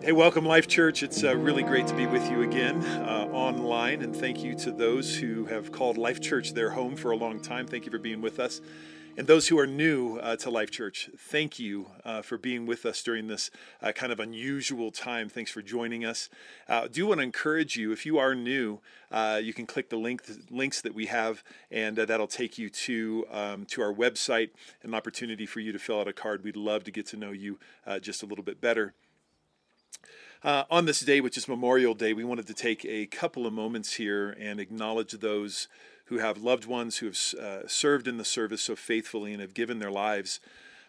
Hey, welcome, Life Church. It's uh, really great to be with you again uh, online, and thank you to those who have called Life Church their home for a long time. Thank you for being with us. And those who are new uh, to Life Church, thank you uh, for being with us during this uh, kind of unusual time. Thanks for joining us. Uh, I do want to encourage you, if you are new, you can click the link, links that we have, and that'll take you to, um, to our website, an opportunity for you to fill out a card. We'd love to get to know you just a little bit better. Uh, on this day, which is Memorial Day, we wanted to take a couple of moments here and acknowledge those who have loved ones who have uh, served in the service so faithfully and have given their lives.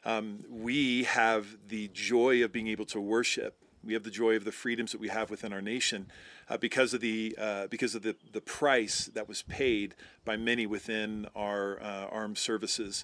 Um, we have the joy of being able to worship. We have the joy of the freedoms that we have within our nation uh, because of the uh, because of the, the price that was paid by many within our uh, armed services.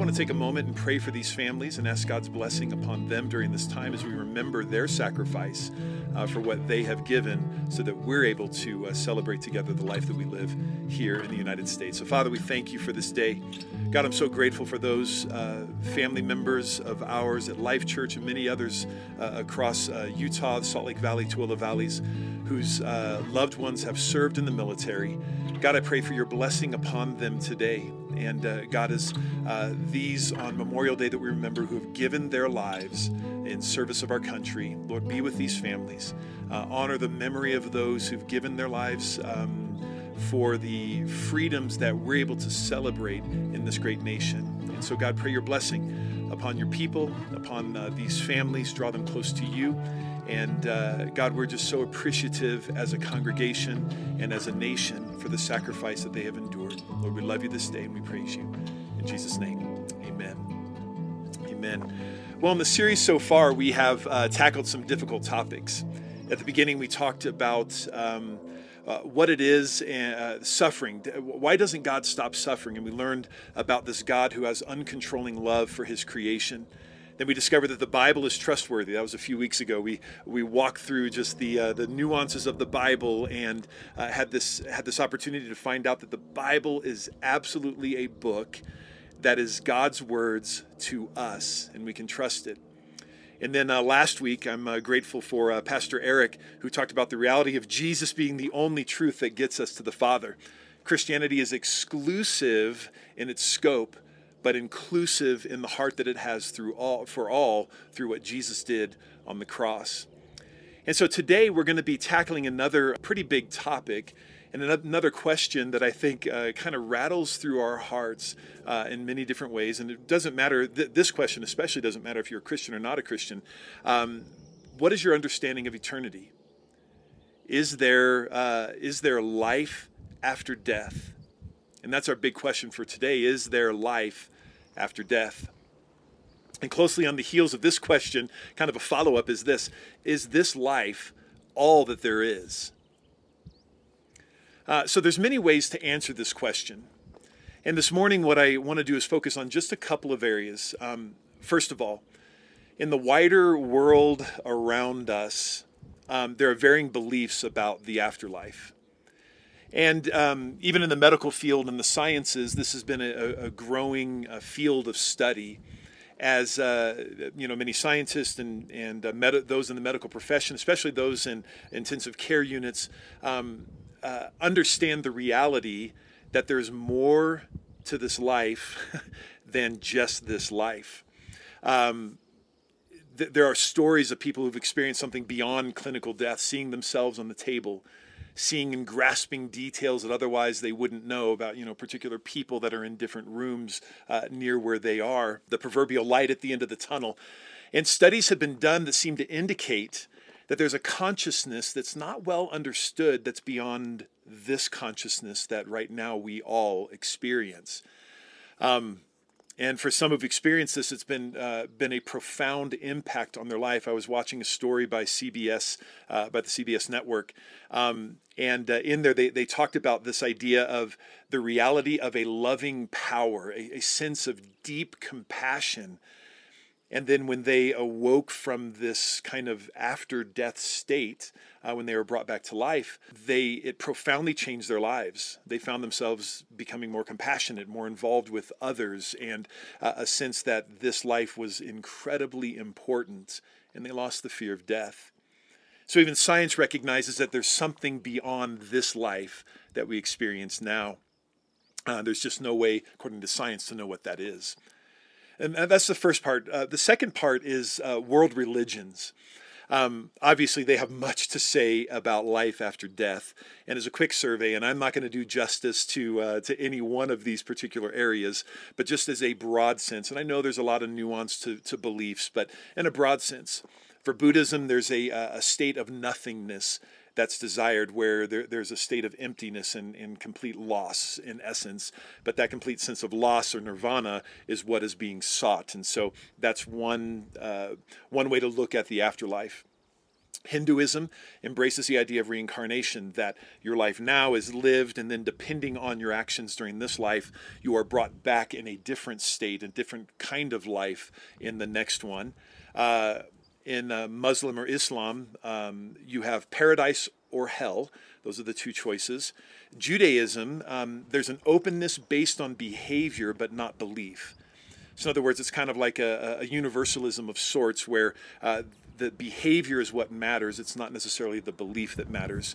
Want to take a moment and pray for these families and ask God's blessing upon them during this time as we remember their sacrifice uh, for what they have given so that we're able to uh, celebrate together the life that we live here in the United States. So, Father, we thank you for this day. God, I'm so grateful for those uh, family members of ours at Life Church and many others uh, across uh, Utah, Salt Lake Valley, Tooele Valleys, whose uh, loved ones have served in the military. God, I pray for your blessing upon them today. And uh, God, is uh, these on Memorial Day that we remember who have given their lives in service of our country, Lord, be with these families. Uh, honor the memory of those who've given their lives um, for the freedoms that we're able to celebrate in this great nation. And so, God, pray your blessing upon your people, upon uh, these families, draw them close to you. And uh, God, we're just so appreciative as a congregation and as a nation for the sacrifice that they have endured. Lord, we love you this day and we praise you. In Jesus' name, amen. Amen. Well, in the series so far, we have uh, tackled some difficult topics. At the beginning, we talked about um, uh, what it is uh, suffering. Why doesn't God stop suffering? And we learned about this God who has uncontrolling love for his creation. Then we discovered that the Bible is trustworthy. That was a few weeks ago. We we walked through just the uh, the nuances of the Bible and uh, had this had this opportunity to find out that the Bible is absolutely a book that is God's words to us, and we can trust it. And then uh, last week, I'm uh, grateful for uh, Pastor Eric, who talked about the reality of Jesus being the only truth that gets us to the Father. Christianity is exclusive in its scope but inclusive in the heart that it has through all for all through what Jesus did on the cross. And so today we're going to be tackling another pretty big topic and another question that I think uh, kind of rattles through our hearts uh, in many different ways. And it doesn't matter, th- this question especially doesn't matter if you're a Christian or not a Christian. Um, what is your understanding of eternity? Is there, uh, is there life after death? And that's our big question for today. Is there life after death? And closely on the heels of this question, kind of a follow up is this Is this life all that there is? Uh, so there's many ways to answer this question. And this morning, what I want to do is focus on just a couple of areas. Um, first of all, in the wider world around us, um, there are varying beliefs about the afterlife. And um, even in the medical field and the sciences, this has been a, a growing uh, field of study as uh, you know, many scientists and and uh, med- those in the medical profession, especially those in intensive care units, um, uh, understand the reality that there's more to this life than just this life. Um, th- there are stories of people who've experienced something beyond clinical death, seeing themselves on the table seeing and grasping details that otherwise they wouldn't know about, you know, particular people that are in different rooms uh, near where they are, the proverbial light at the end of the tunnel. And studies have been done that seem to indicate that there's a consciousness that's not well understood that's beyond this consciousness that right now we all experience. Um, and for some who've experienced this, it's been uh, been a profound impact on their life. I was watching a story by CBS, uh, by the CBS network, um, and uh, in there they, they talked about this idea of the reality of a loving power, a, a sense of deep compassion and then when they awoke from this kind of after death state, uh, when they were brought back to life, they it profoundly changed their lives. They found themselves becoming more compassionate, more involved with others, and uh, a sense that this life was incredibly important, and they lost the fear of death. So even science recognizes that there's something beyond this life that we experience now. Uh, there's just no way, according to science, to know what that is. And that's the first part. Uh, the second part is uh, world religions. Um, obviously, they have much to say about life after death. And as a quick survey, and I'm not going to do justice to uh, to any one of these particular areas, but just as a broad sense, and I know there's a lot of nuance to, to beliefs, but in a broad sense, for Buddhism, there's a, a state of nothingness that's desired, where there, there's a state of emptiness and, and complete loss in essence. But that complete sense of loss or nirvana is what is being sought. And so that's one, uh, one way to look at the afterlife. Hinduism embraces the idea of reincarnation, that your life now is lived, and then depending on your actions during this life, you are brought back in a different state, a different kind of life in the next one. Uh, in uh, Muslim or Islam, um, you have paradise or hell. Those are the two choices. Judaism, um, there's an openness based on behavior but not belief. So, in other words, it's kind of like a, a universalism of sorts where uh, the behavior is what matters, it's not necessarily the belief that matters.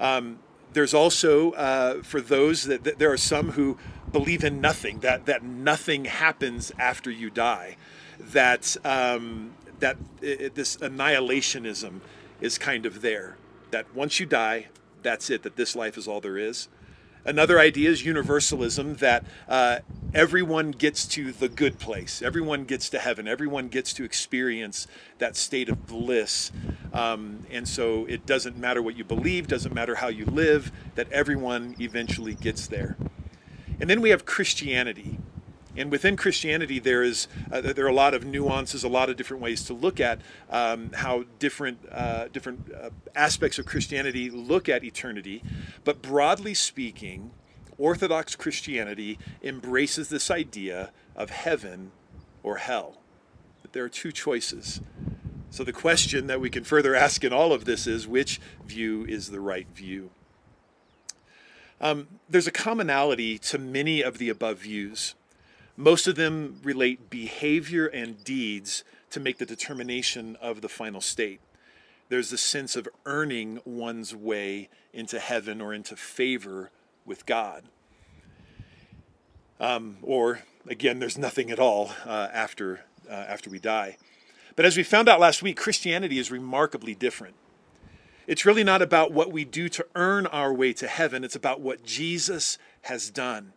Um, there's also, uh, for those that, that, there are some who believe in nothing, that, that nothing happens after you die, that um, that it, this annihilationism is kind of there. That once you die, that's it, that this life is all there is. Another idea is universalism that uh, everyone gets to the good place, everyone gets to heaven, everyone gets to experience that state of bliss. Um, and so it doesn't matter what you believe, doesn't matter how you live, that everyone eventually gets there. And then we have Christianity, and within Christianity, there is uh, there are a lot of nuances, a lot of different ways to look at um, how different uh, different uh, aspects of Christianity look at eternity. But broadly speaking, Orthodox Christianity embraces this idea of heaven or hell. That there are two choices. So the question that we can further ask in all of this is which view is the right view? Um, there's a commonality to many of the above views. Most of them relate behavior and deeds to make the determination of the final state. There's a sense of earning one's way into heaven or into favor with God. Um, or, again, there's nothing at all uh, after, uh, after we die. But as we found out last week, Christianity is remarkably different. It's really not about what we do to earn our way to heaven, it's about what Jesus has done.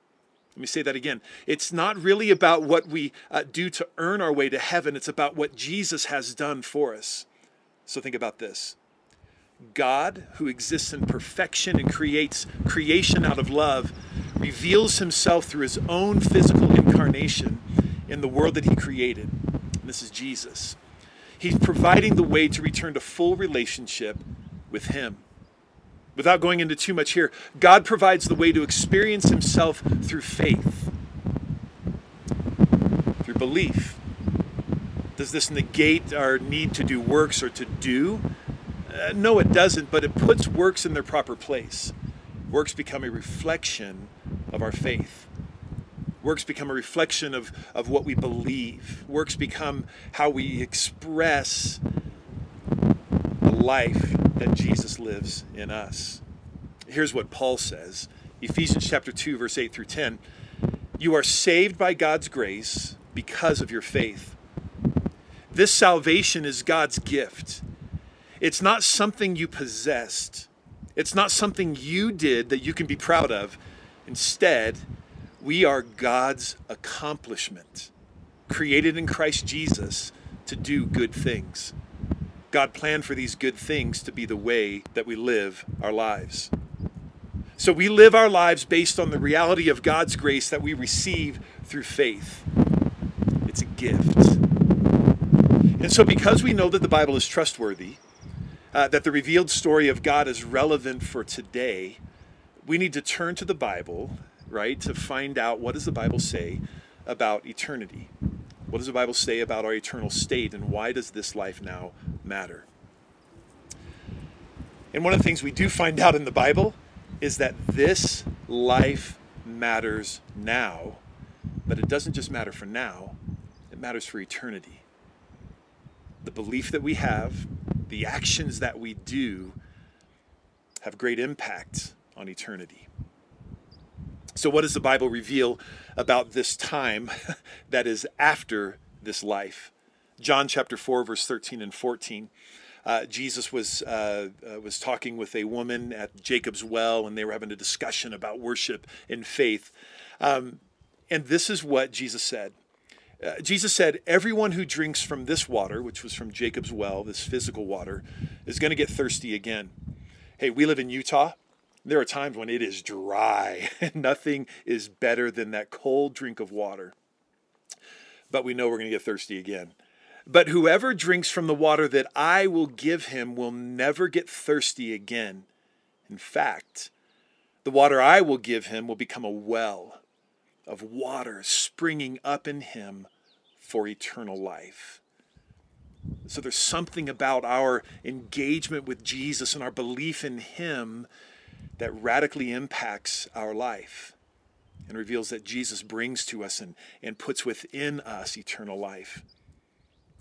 Let me say that again. It's not really about what we uh, do to earn our way to heaven, it's about what Jesus has done for us. So think about this God, who exists in perfection and creates creation out of love, reveals himself through his own physical incarnation in the world that he created. And this is Jesus. He's providing the way to return to full relationship with him. Without going into too much here, God provides the way to experience Himself through faith, through belief. Does this negate our need to do works or to do? Uh, no, it doesn't, but it puts works in their proper place. Works become a reflection of our faith. Works become a reflection of, of what we believe. Works become how we express the life that Jesus lives in us. Here's what Paul says Ephesians chapter 2, verse 8 through 10. You are saved by God's grace because of your faith. This salvation is God's gift. It's not something you possessed. It's not something you did that you can be proud of. Instead, we are God's accomplishment, created in Christ Jesus to do good things. God planned for these good things to be the way that we live our lives. So we live our lives based on the reality of God's grace that we receive through faith. It's a gift. And so, because we know that the Bible is trustworthy, uh, that the revealed story of God is relevant for today, we need to turn to the Bible, right, to find out what does the Bible say about eternity? What does the Bible say about our eternal state, and why does this life now matter? And one of the things we do find out in the Bible is that this life matters now, but it doesn't just matter for now, it matters for eternity. The belief that we have the actions that we do have great impact on eternity. So, what does the Bible reveal about this time that is after this life? John chapter 4, verse 13 and 14. Uh, Jesus was uh, uh, was talking with a woman at Jacob's well, and they were having a discussion about worship and faith. Um, and this is what Jesus said. Uh, Jesus said, Everyone who drinks from this water, which was from Jacob's well, this physical water, is going to get thirsty again. Hey, we live in Utah. There are times when it is dry. And nothing is better than that cold drink of water. But we know we're going to get thirsty again. But whoever drinks from the water that I will give him will never get thirsty again. In fact, the water I will give him will become a well of water springing up in him for eternal life. So there's something about our engagement with Jesus and our belief in him that radically impacts our life and reveals that Jesus brings to us and, and puts within us eternal life.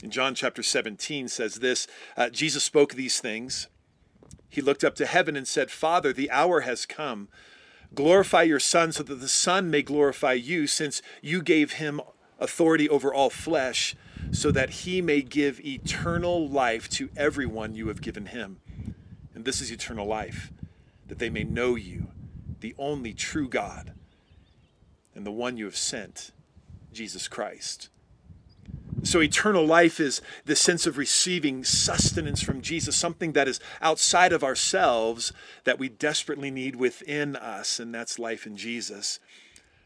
In John chapter 17 says this uh, Jesus spoke these things. He looked up to heaven and said, Father, the hour has come. Glorify your Son so that the Son may glorify you, since you gave him authority over all flesh, so that he may give eternal life to everyone you have given him. And this is eternal life, that they may know you, the only true God, and the one you have sent, Jesus Christ. So, eternal life is the sense of receiving sustenance from Jesus, something that is outside of ourselves that we desperately need within us, and that's life in Jesus.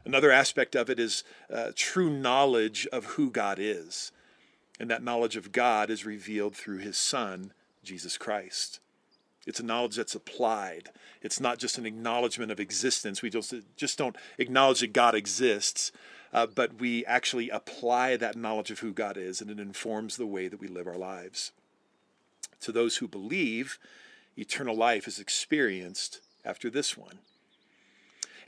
Another aspect of it is uh, true knowledge of who God is. And that knowledge of God is revealed through his Son, Jesus Christ. It's a knowledge that's applied. It's not just an acknowledgement of existence. We just, just don't acknowledge that God exists, uh, but we actually apply that knowledge of who God is, and it informs the way that we live our lives. To those who believe, eternal life is experienced after this one.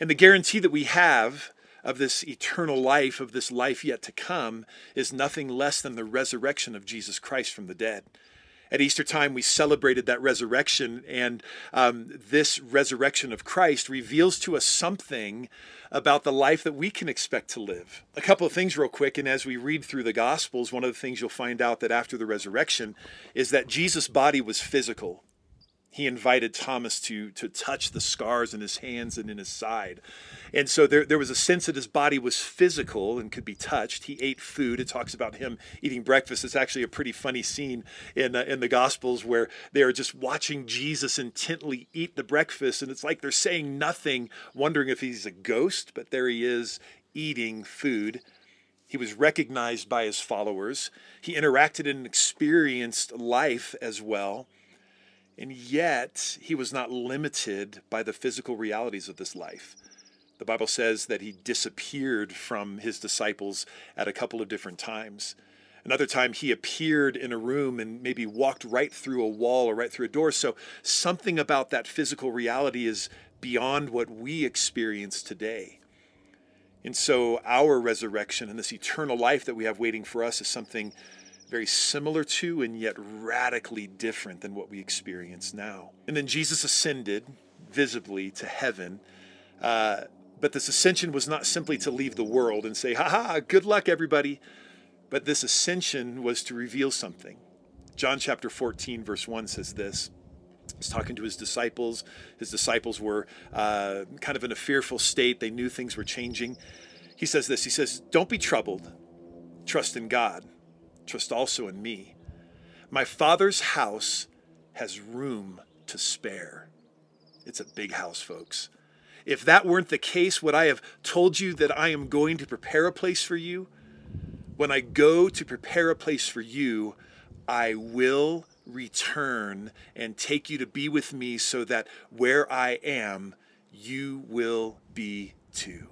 And the guarantee that we have of this eternal life, of this life yet to come, is nothing less than the resurrection of Jesus Christ from the dead. At Easter time, we celebrated that resurrection, and um, this resurrection of Christ reveals to us something about the life that we can expect to live. A couple of things, real quick, and as we read through the Gospels, one of the things you'll find out that after the resurrection is that Jesus' body was physical he invited Thomas to, to touch the scars in his hands and in his side. And so there, there was a sense that his body was physical and could be touched. He ate food. It talks about him eating breakfast. It's actually a pretty funny scene in, uh, in the Gospels where they are just watching Jesus intently eat the breakfast. And it's like they're saying nothing, wondering if he's a ghost, but there he is eating food. He was recognized by his followers. He interacted and experienced life as well. And yet, he was not limited by the physical realities of this life. The Bible says that he disappeared from his disciples at a couple of different times. Another time, he appeared in a room and maybe walked right through a wall or right through a door. So, something about that physical reality is beyond what we experience today. And so, our resurrection and this eternal life that we have waiting for us is something very similar to and yet radically different than what we experience now. And then Jesus ascended visibly to heaven. Uh, but this ascension was not simply to leave the world and say, ha ha, good luck, everybody. But this ascension was to reveal something. John chapter 14, verse 1 says this. He's talking to his disciples. His disciples were uh, kind of in a fearful state. They knew things were changing. He says this He says, Don't be troubled. Trust in God. Trust also in me. My Father's house has room to spare. It's a big house, folks. If that weren't the case, would I have told you that I am going to prepare a place for you? When I go to prepare a place for you, I will return and take you to be with me so that where I am, you will be too.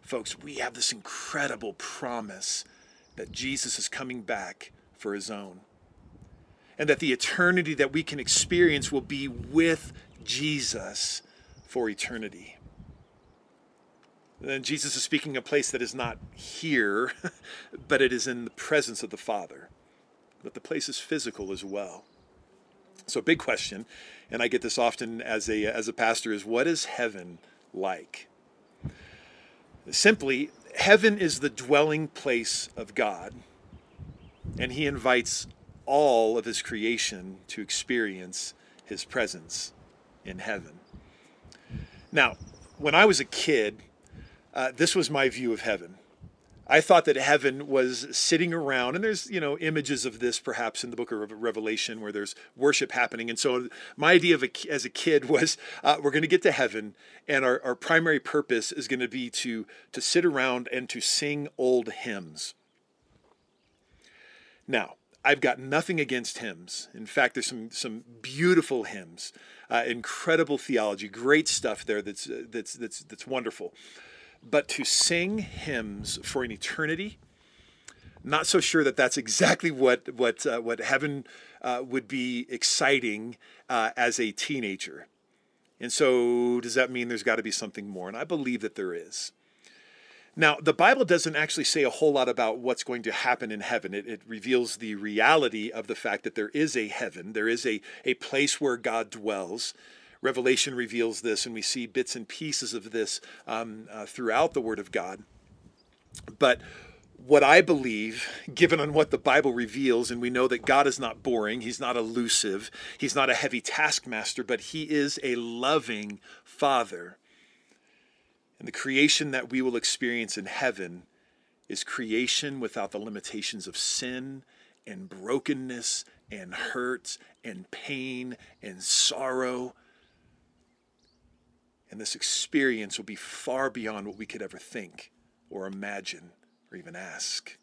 Folks, we have this incredible promise that Jesus is coming back for his own. And that the eternity that we can experience will be with Jesus for eternity. Then Jesus is speaking a place that is not here, but it is in the presence of the Father. But the place is physical as well. So, big question, and I get this often as a as a pastor, is what is heaven like? Simply, heaven is the dwelling place of God, and He invites all of His creation to experience His presence in heaven. Now, when I was a kid, uh, this was my view of heaven. I thought that heaven was sitting around, and there's you know images of this perhaps in the book of Revelation where there's worship happening. And so my idea of a, as a kid was uh, we're going to get to heaven, and our, our primary purpose is going to be to to sit around and to sing old hymns. Now, I've got nothing against hymns. In fact, there's some some beautiful hymns, uh, incredible theology, great stuff there. That's uh, that's that's that's wonderful but to sing hymns for an eternity, not so sure that that's exactly what what uh, what heaven uh, would be exciting uh, as a teenager. And so, does that mean there's got to be something more? And I believe that there is. Now, the Bible doesn't actually say a whole lot about what's going to happen in heaven. It, it, reveals the reality of the fact that there is a heaven, there is a, a place where God dwells. Revelation reveals this, and we see bits and pieces of this um, uh, throughout the Word of God. But what I believe, given on what the Bible reveals, and we know that God is not boring, He's not elusive, He's not a heavy taskmaster, but He is a loving Father. And the creation that we will experience in heaven is creation without the limitations of sin and brokenness and hurt and pain and sorrow. And this experience will be far beyond what we could ever think or imagine or even ask.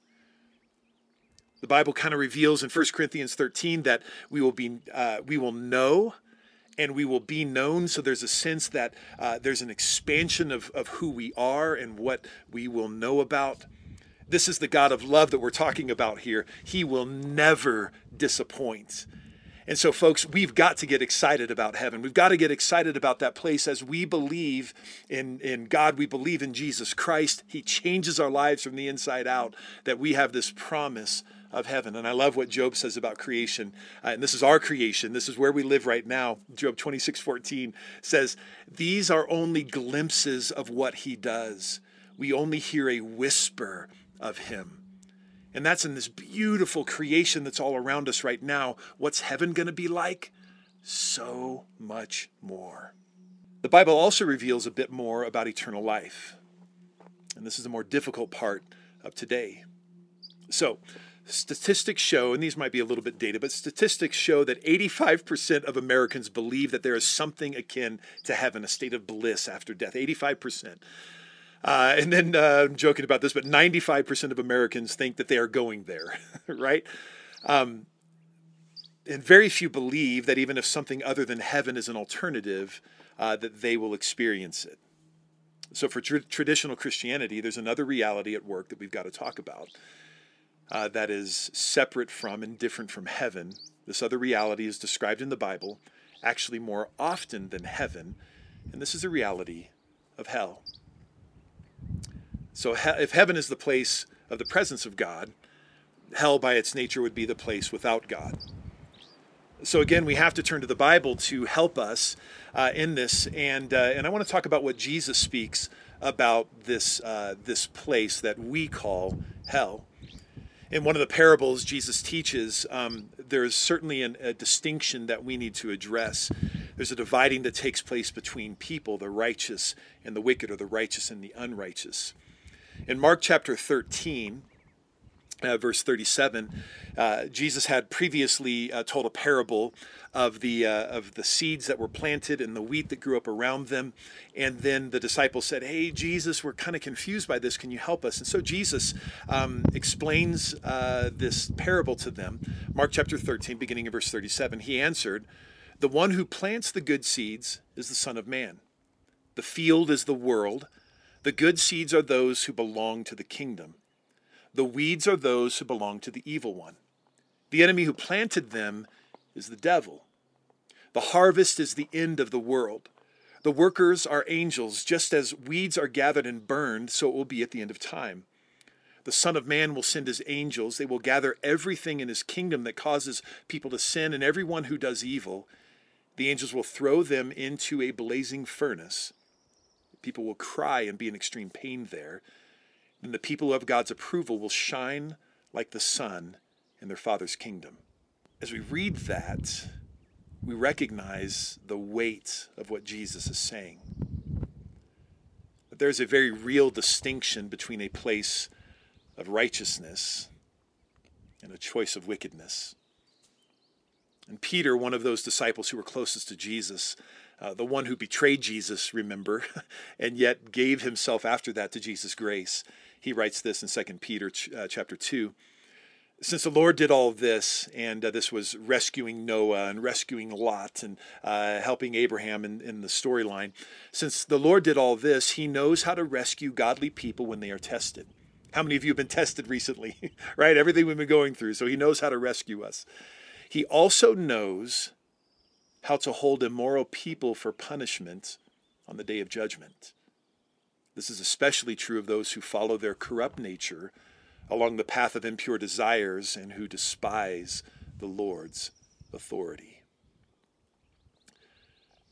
The Bible kind of reveals in 1 Corinthians 13 that we will be uh, we will know and we will be known. So there's a sense that uh, there's an expansion of, of who we are and what we will know about. This is the God of love that we're talking about here. He will never disappoint. And so, folks, we've got to get excited about heaven. We've got to get excited about that place as we believe in, in God. We believe in Jesus Christ. He changes our lives from the inside out, that we have this promise of heaven. And I love what Job says about creation. Uh, and this is our creation. This is where we live right now. Job 26 14 says, These are only glimpses of what he does. We only hear a whisper of him. And that's in this beautiful creation that's all around us right now. What's heaven going to be like? So much more. The Bible also reveals a bit more about eternal life. And this is the more difficult part of today. So, statistics show, and these might be a little bit dated, but statistics show that 85% of Americans believe that there is something akin to heaven, a state of bliss after death. 85%. Uh, and then uh, I'm joking about this, but 95% of Americans think that they are going there, right? Um, and very few believe that even if something other than heaven is an alternative, uh, that they will experience it. So, for tr- traditional Christianity, there's another reality at work that we've got to talk about uh, that is separate from and different from heaven. This other reality is described in the Bible, actually more often than heaven, and this is the reality of hell. So, if heaven is the place of the presence of God, hell by its nature would be the place without God. So, again, we have to turn to the Bible to help us uh, in this, and, uh, and I want to talk about what Jesus speaks about this, uh, this place that we call hell. In one of the parables Jesus teaches, um, there's certainly an, a distinction that we need to address. There's a dividing that takes place between people, the righteous and the wicked, or the righteous and the unrighteous. In Mark chapter 13, uh, verse 37, uh, Jesus had previously uh, told a parable of the uh, of the seeds that were planted and the wheat that grew up around them, and then the disciples said, "Hey, Jesus, we're kind of confused by this. Can you help us?" And so Jesus um, explains uh, this parable to them. Mark chapter 13, beginning of verse 37. He answered, "The one who plants the good seeds is the Son of Man. The field is the world. The good seeds are those who belong to the kingdom." The weeds are those who belong to the evil one. The enemy who planted them is the devil. The harvest is the end of the world. The workers are angels, just as weeds are gathered and burned, so it will be at the end of time. The Son of Man will send his angels. They will gather everything in his kingdom that causes people to sin and everyone who does evil. The angels will throw them into a blazing furnace. People will cry and be in extreme pain there and the people who have God's approval will shine like the sun in their Father's kingdom. As we read that, we recognize the weight of what Jesus is saying. That there's a very real distinction between a place of righteousness and a choice of wickedness. And Peter, one of those disciples who were closest to Jesus, uh, the one who betrayed Jesus, remember, and yet gave himself after that to Jesus' grace, he writes this in 2 Peter uh, chapter 2. Since the Lord did all this, and uh, this was rescuing Noah and rescuing Lot and uh, helping Abraham in, in the storyline, since the Lord did all this, he knows how to rescue godly people when they are tested. How many of you have been tested recently? right? Everything we've been going through. So he knows how to rescue us. He also knows how to hold immoral people for punishment on the day of judgment. This is especially true of those who follow their corrupt nature along the path of impure desires and who despise the Lord's authority.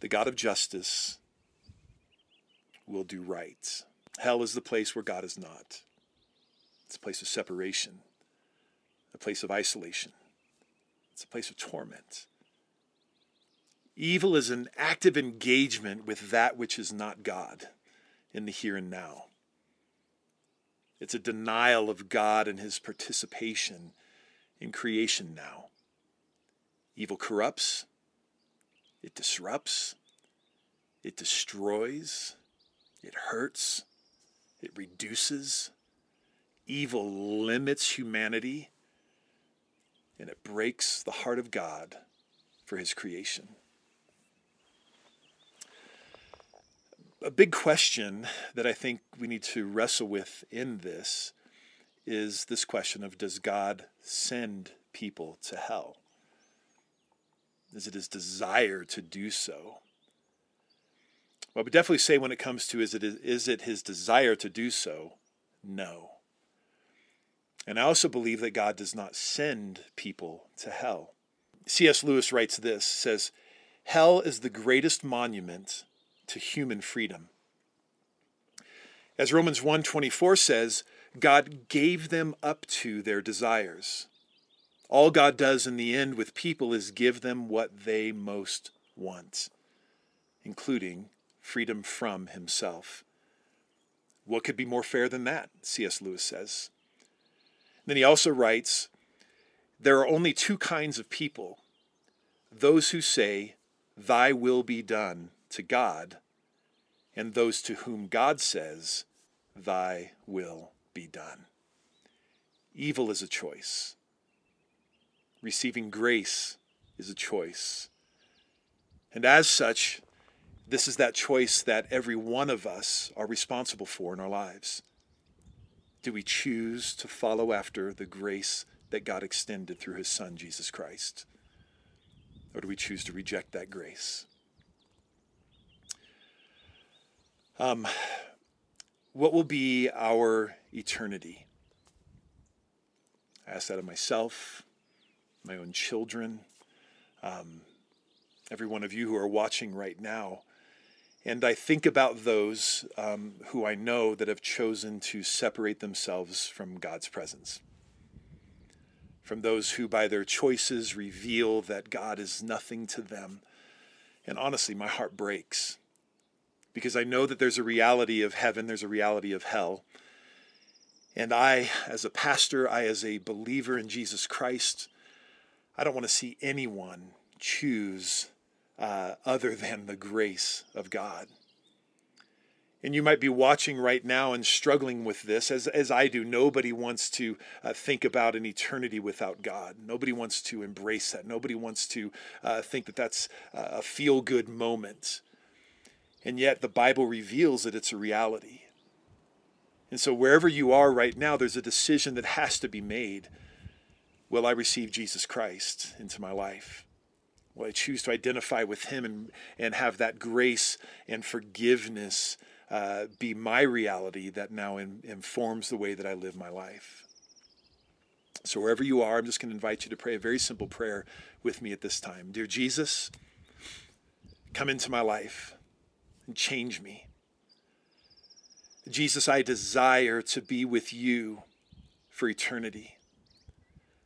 The God of justice will do right. Hell is the place where God is not. It's a place of separation, a place of isolation, it's a place of torment. Evil is an active engagement with that which is not God in the here and now. It's a denial of God and his participation in creation now. Evil corrupts, it disrupts, it destroys, it hurts, it reduces. Evil limits humanity, and it breaks the heart of God for his creation. A big question that I think we need to wrestle with in this is this question of does God send people to hell? Is it his desire to do so? Well, would definitely say when it comes to is it, is it his desire to do so? No. And I also believe that God does not send people to hell. C.S. Lewis writes this says, Hell is the greatest monument to human freedom. As Romans 1:24 says, God gave them up to their desires. All God does in the end with people is give them what they most want, including freedom from himself. What could be more fair than that? C.S. Lewis says. Then he also writes, there are only two kinds of people those who say, Thy will be done to God, and those to whom God says, Thy will be done. Evil is a choice. Receiving grace is a choice. And as such, this is that choice that every one of us are responsible for in our lives. Do we choose to follow after the grace that God extended through his Son, Jesus Christ? Or do we choose to reject that grace? Um, what will be our eternity? I ask that of myself, my own children, um, every one of you who are watching right now. And I think about those um, who I know that have chosen to separate themselves from God's presence. From those who, by their choices, reveal that God is nothing to them. And honestly, my heart breaks because I know that there's a reality of heaven, there's a reality of hell. And I, as a pastor, I, as a believer in Jesus Christ, I don't want to see anyone choose uh, other than the grace of God. And you might be watching right now and struggling with this, as, as I do. Nobody wants to uh, think about an eternity without God. Nobody wants to embrace that. Nobody wants to uh, think that that's a feel good moment. And yet the Bible reveals that it's a reality. And so, wherever you are right now, there's a decision that has to be made. Will I receive Jesus Christ into my life? Will I choose to identify with Him and, and have that grace and forgiveness uh, be my reality that now in, informs the way that I live my life? So, wherever you are, I'm just going to invite you to pray a very simple prayer with me at this time. Dear Jesus, come into my life and change me. Jesus, I desire to be with you for eternity.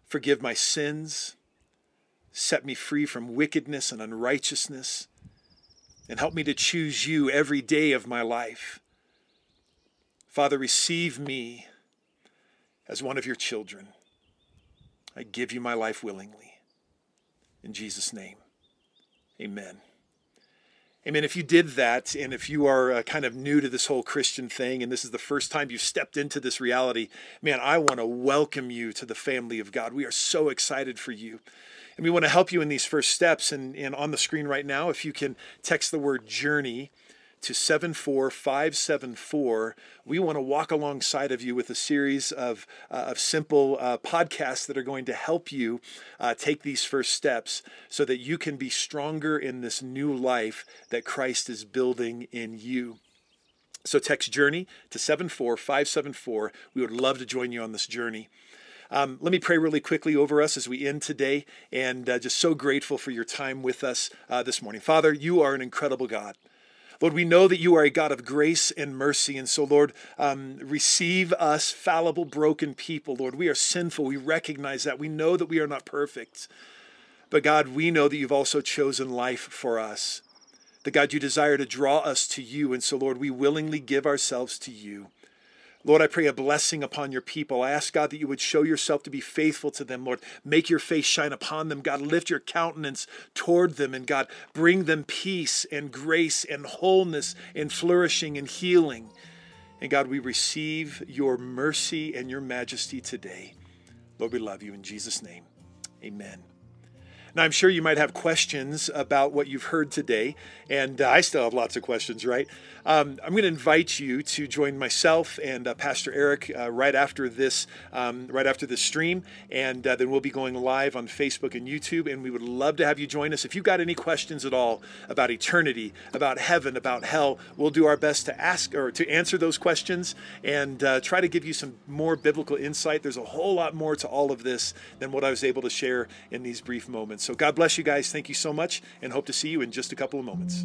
Forgive my sins, set me free from wickedness and unrighteousness, and help me to choose you every day of my life. Father, receive me as one of your children. I give you my life willingly. In Jesus' name, amen. Amen. If you did that, and if you are uh, kind of new to this whole Christian thing, and this is the first time you've stepped into this reality, man, I want to welcome you to the family of God. We are so excited for you. And we want to help you in these first steps. And, and on the screen right now, if you can text the word journey to 74574. We want to walk alongside of you with a series of, uh, of simple uh, podcasts that are going to help you uh, take these first steps so that you can be stronger in this new life that Christ is building in you. So text journey to 74574. We would love to join you on this journey. Um, let me pray really quickly over us as we end today, and uh, just so grateful for your time with us uh, this morning. Father, you are an incredible God. Lord, we know that you are a God of grace and mercy. And so, Lord, um, receive us, fallible, broken people. Lord, we are sinful. We recognize that. We know that we are not perfect. But God, we know that you've also chosen life for us. That God, you desire to draw us to you. And so, Lord, we willingly give ourselves to you. Lord, I pray a blessing upon your people. I ask, God, that you would show yourself to be faithful to them, Lord. Make your face shine upon them. God, lift your countenance toward them. And God, bring them peace and grace and wholeness and flourishing and healing. And God, we receive your mercy and your majesty today. Lord, we love you in Jesus' name. Amen. Now, I'm sure you might have questions about what you've heard today, and uh, I still have lots of questions, right? Um, I'm going to invite you to join myself and uh, Pastor Eric uh, right after this, um, right after this stream, and uh, then we'll be going live on Facebook and YouTube. And we would love to have you join us. If you've got any questions at all about eternity, about heaven, about hell, we'll do our best to ask or to answer those questions and uh, try to give you some more biblical insight. There's a whole lot more to all of this than what I was able to share in these brief moments. So God bless you guys. Thank you so much, and hope to see you in just a couple of moments.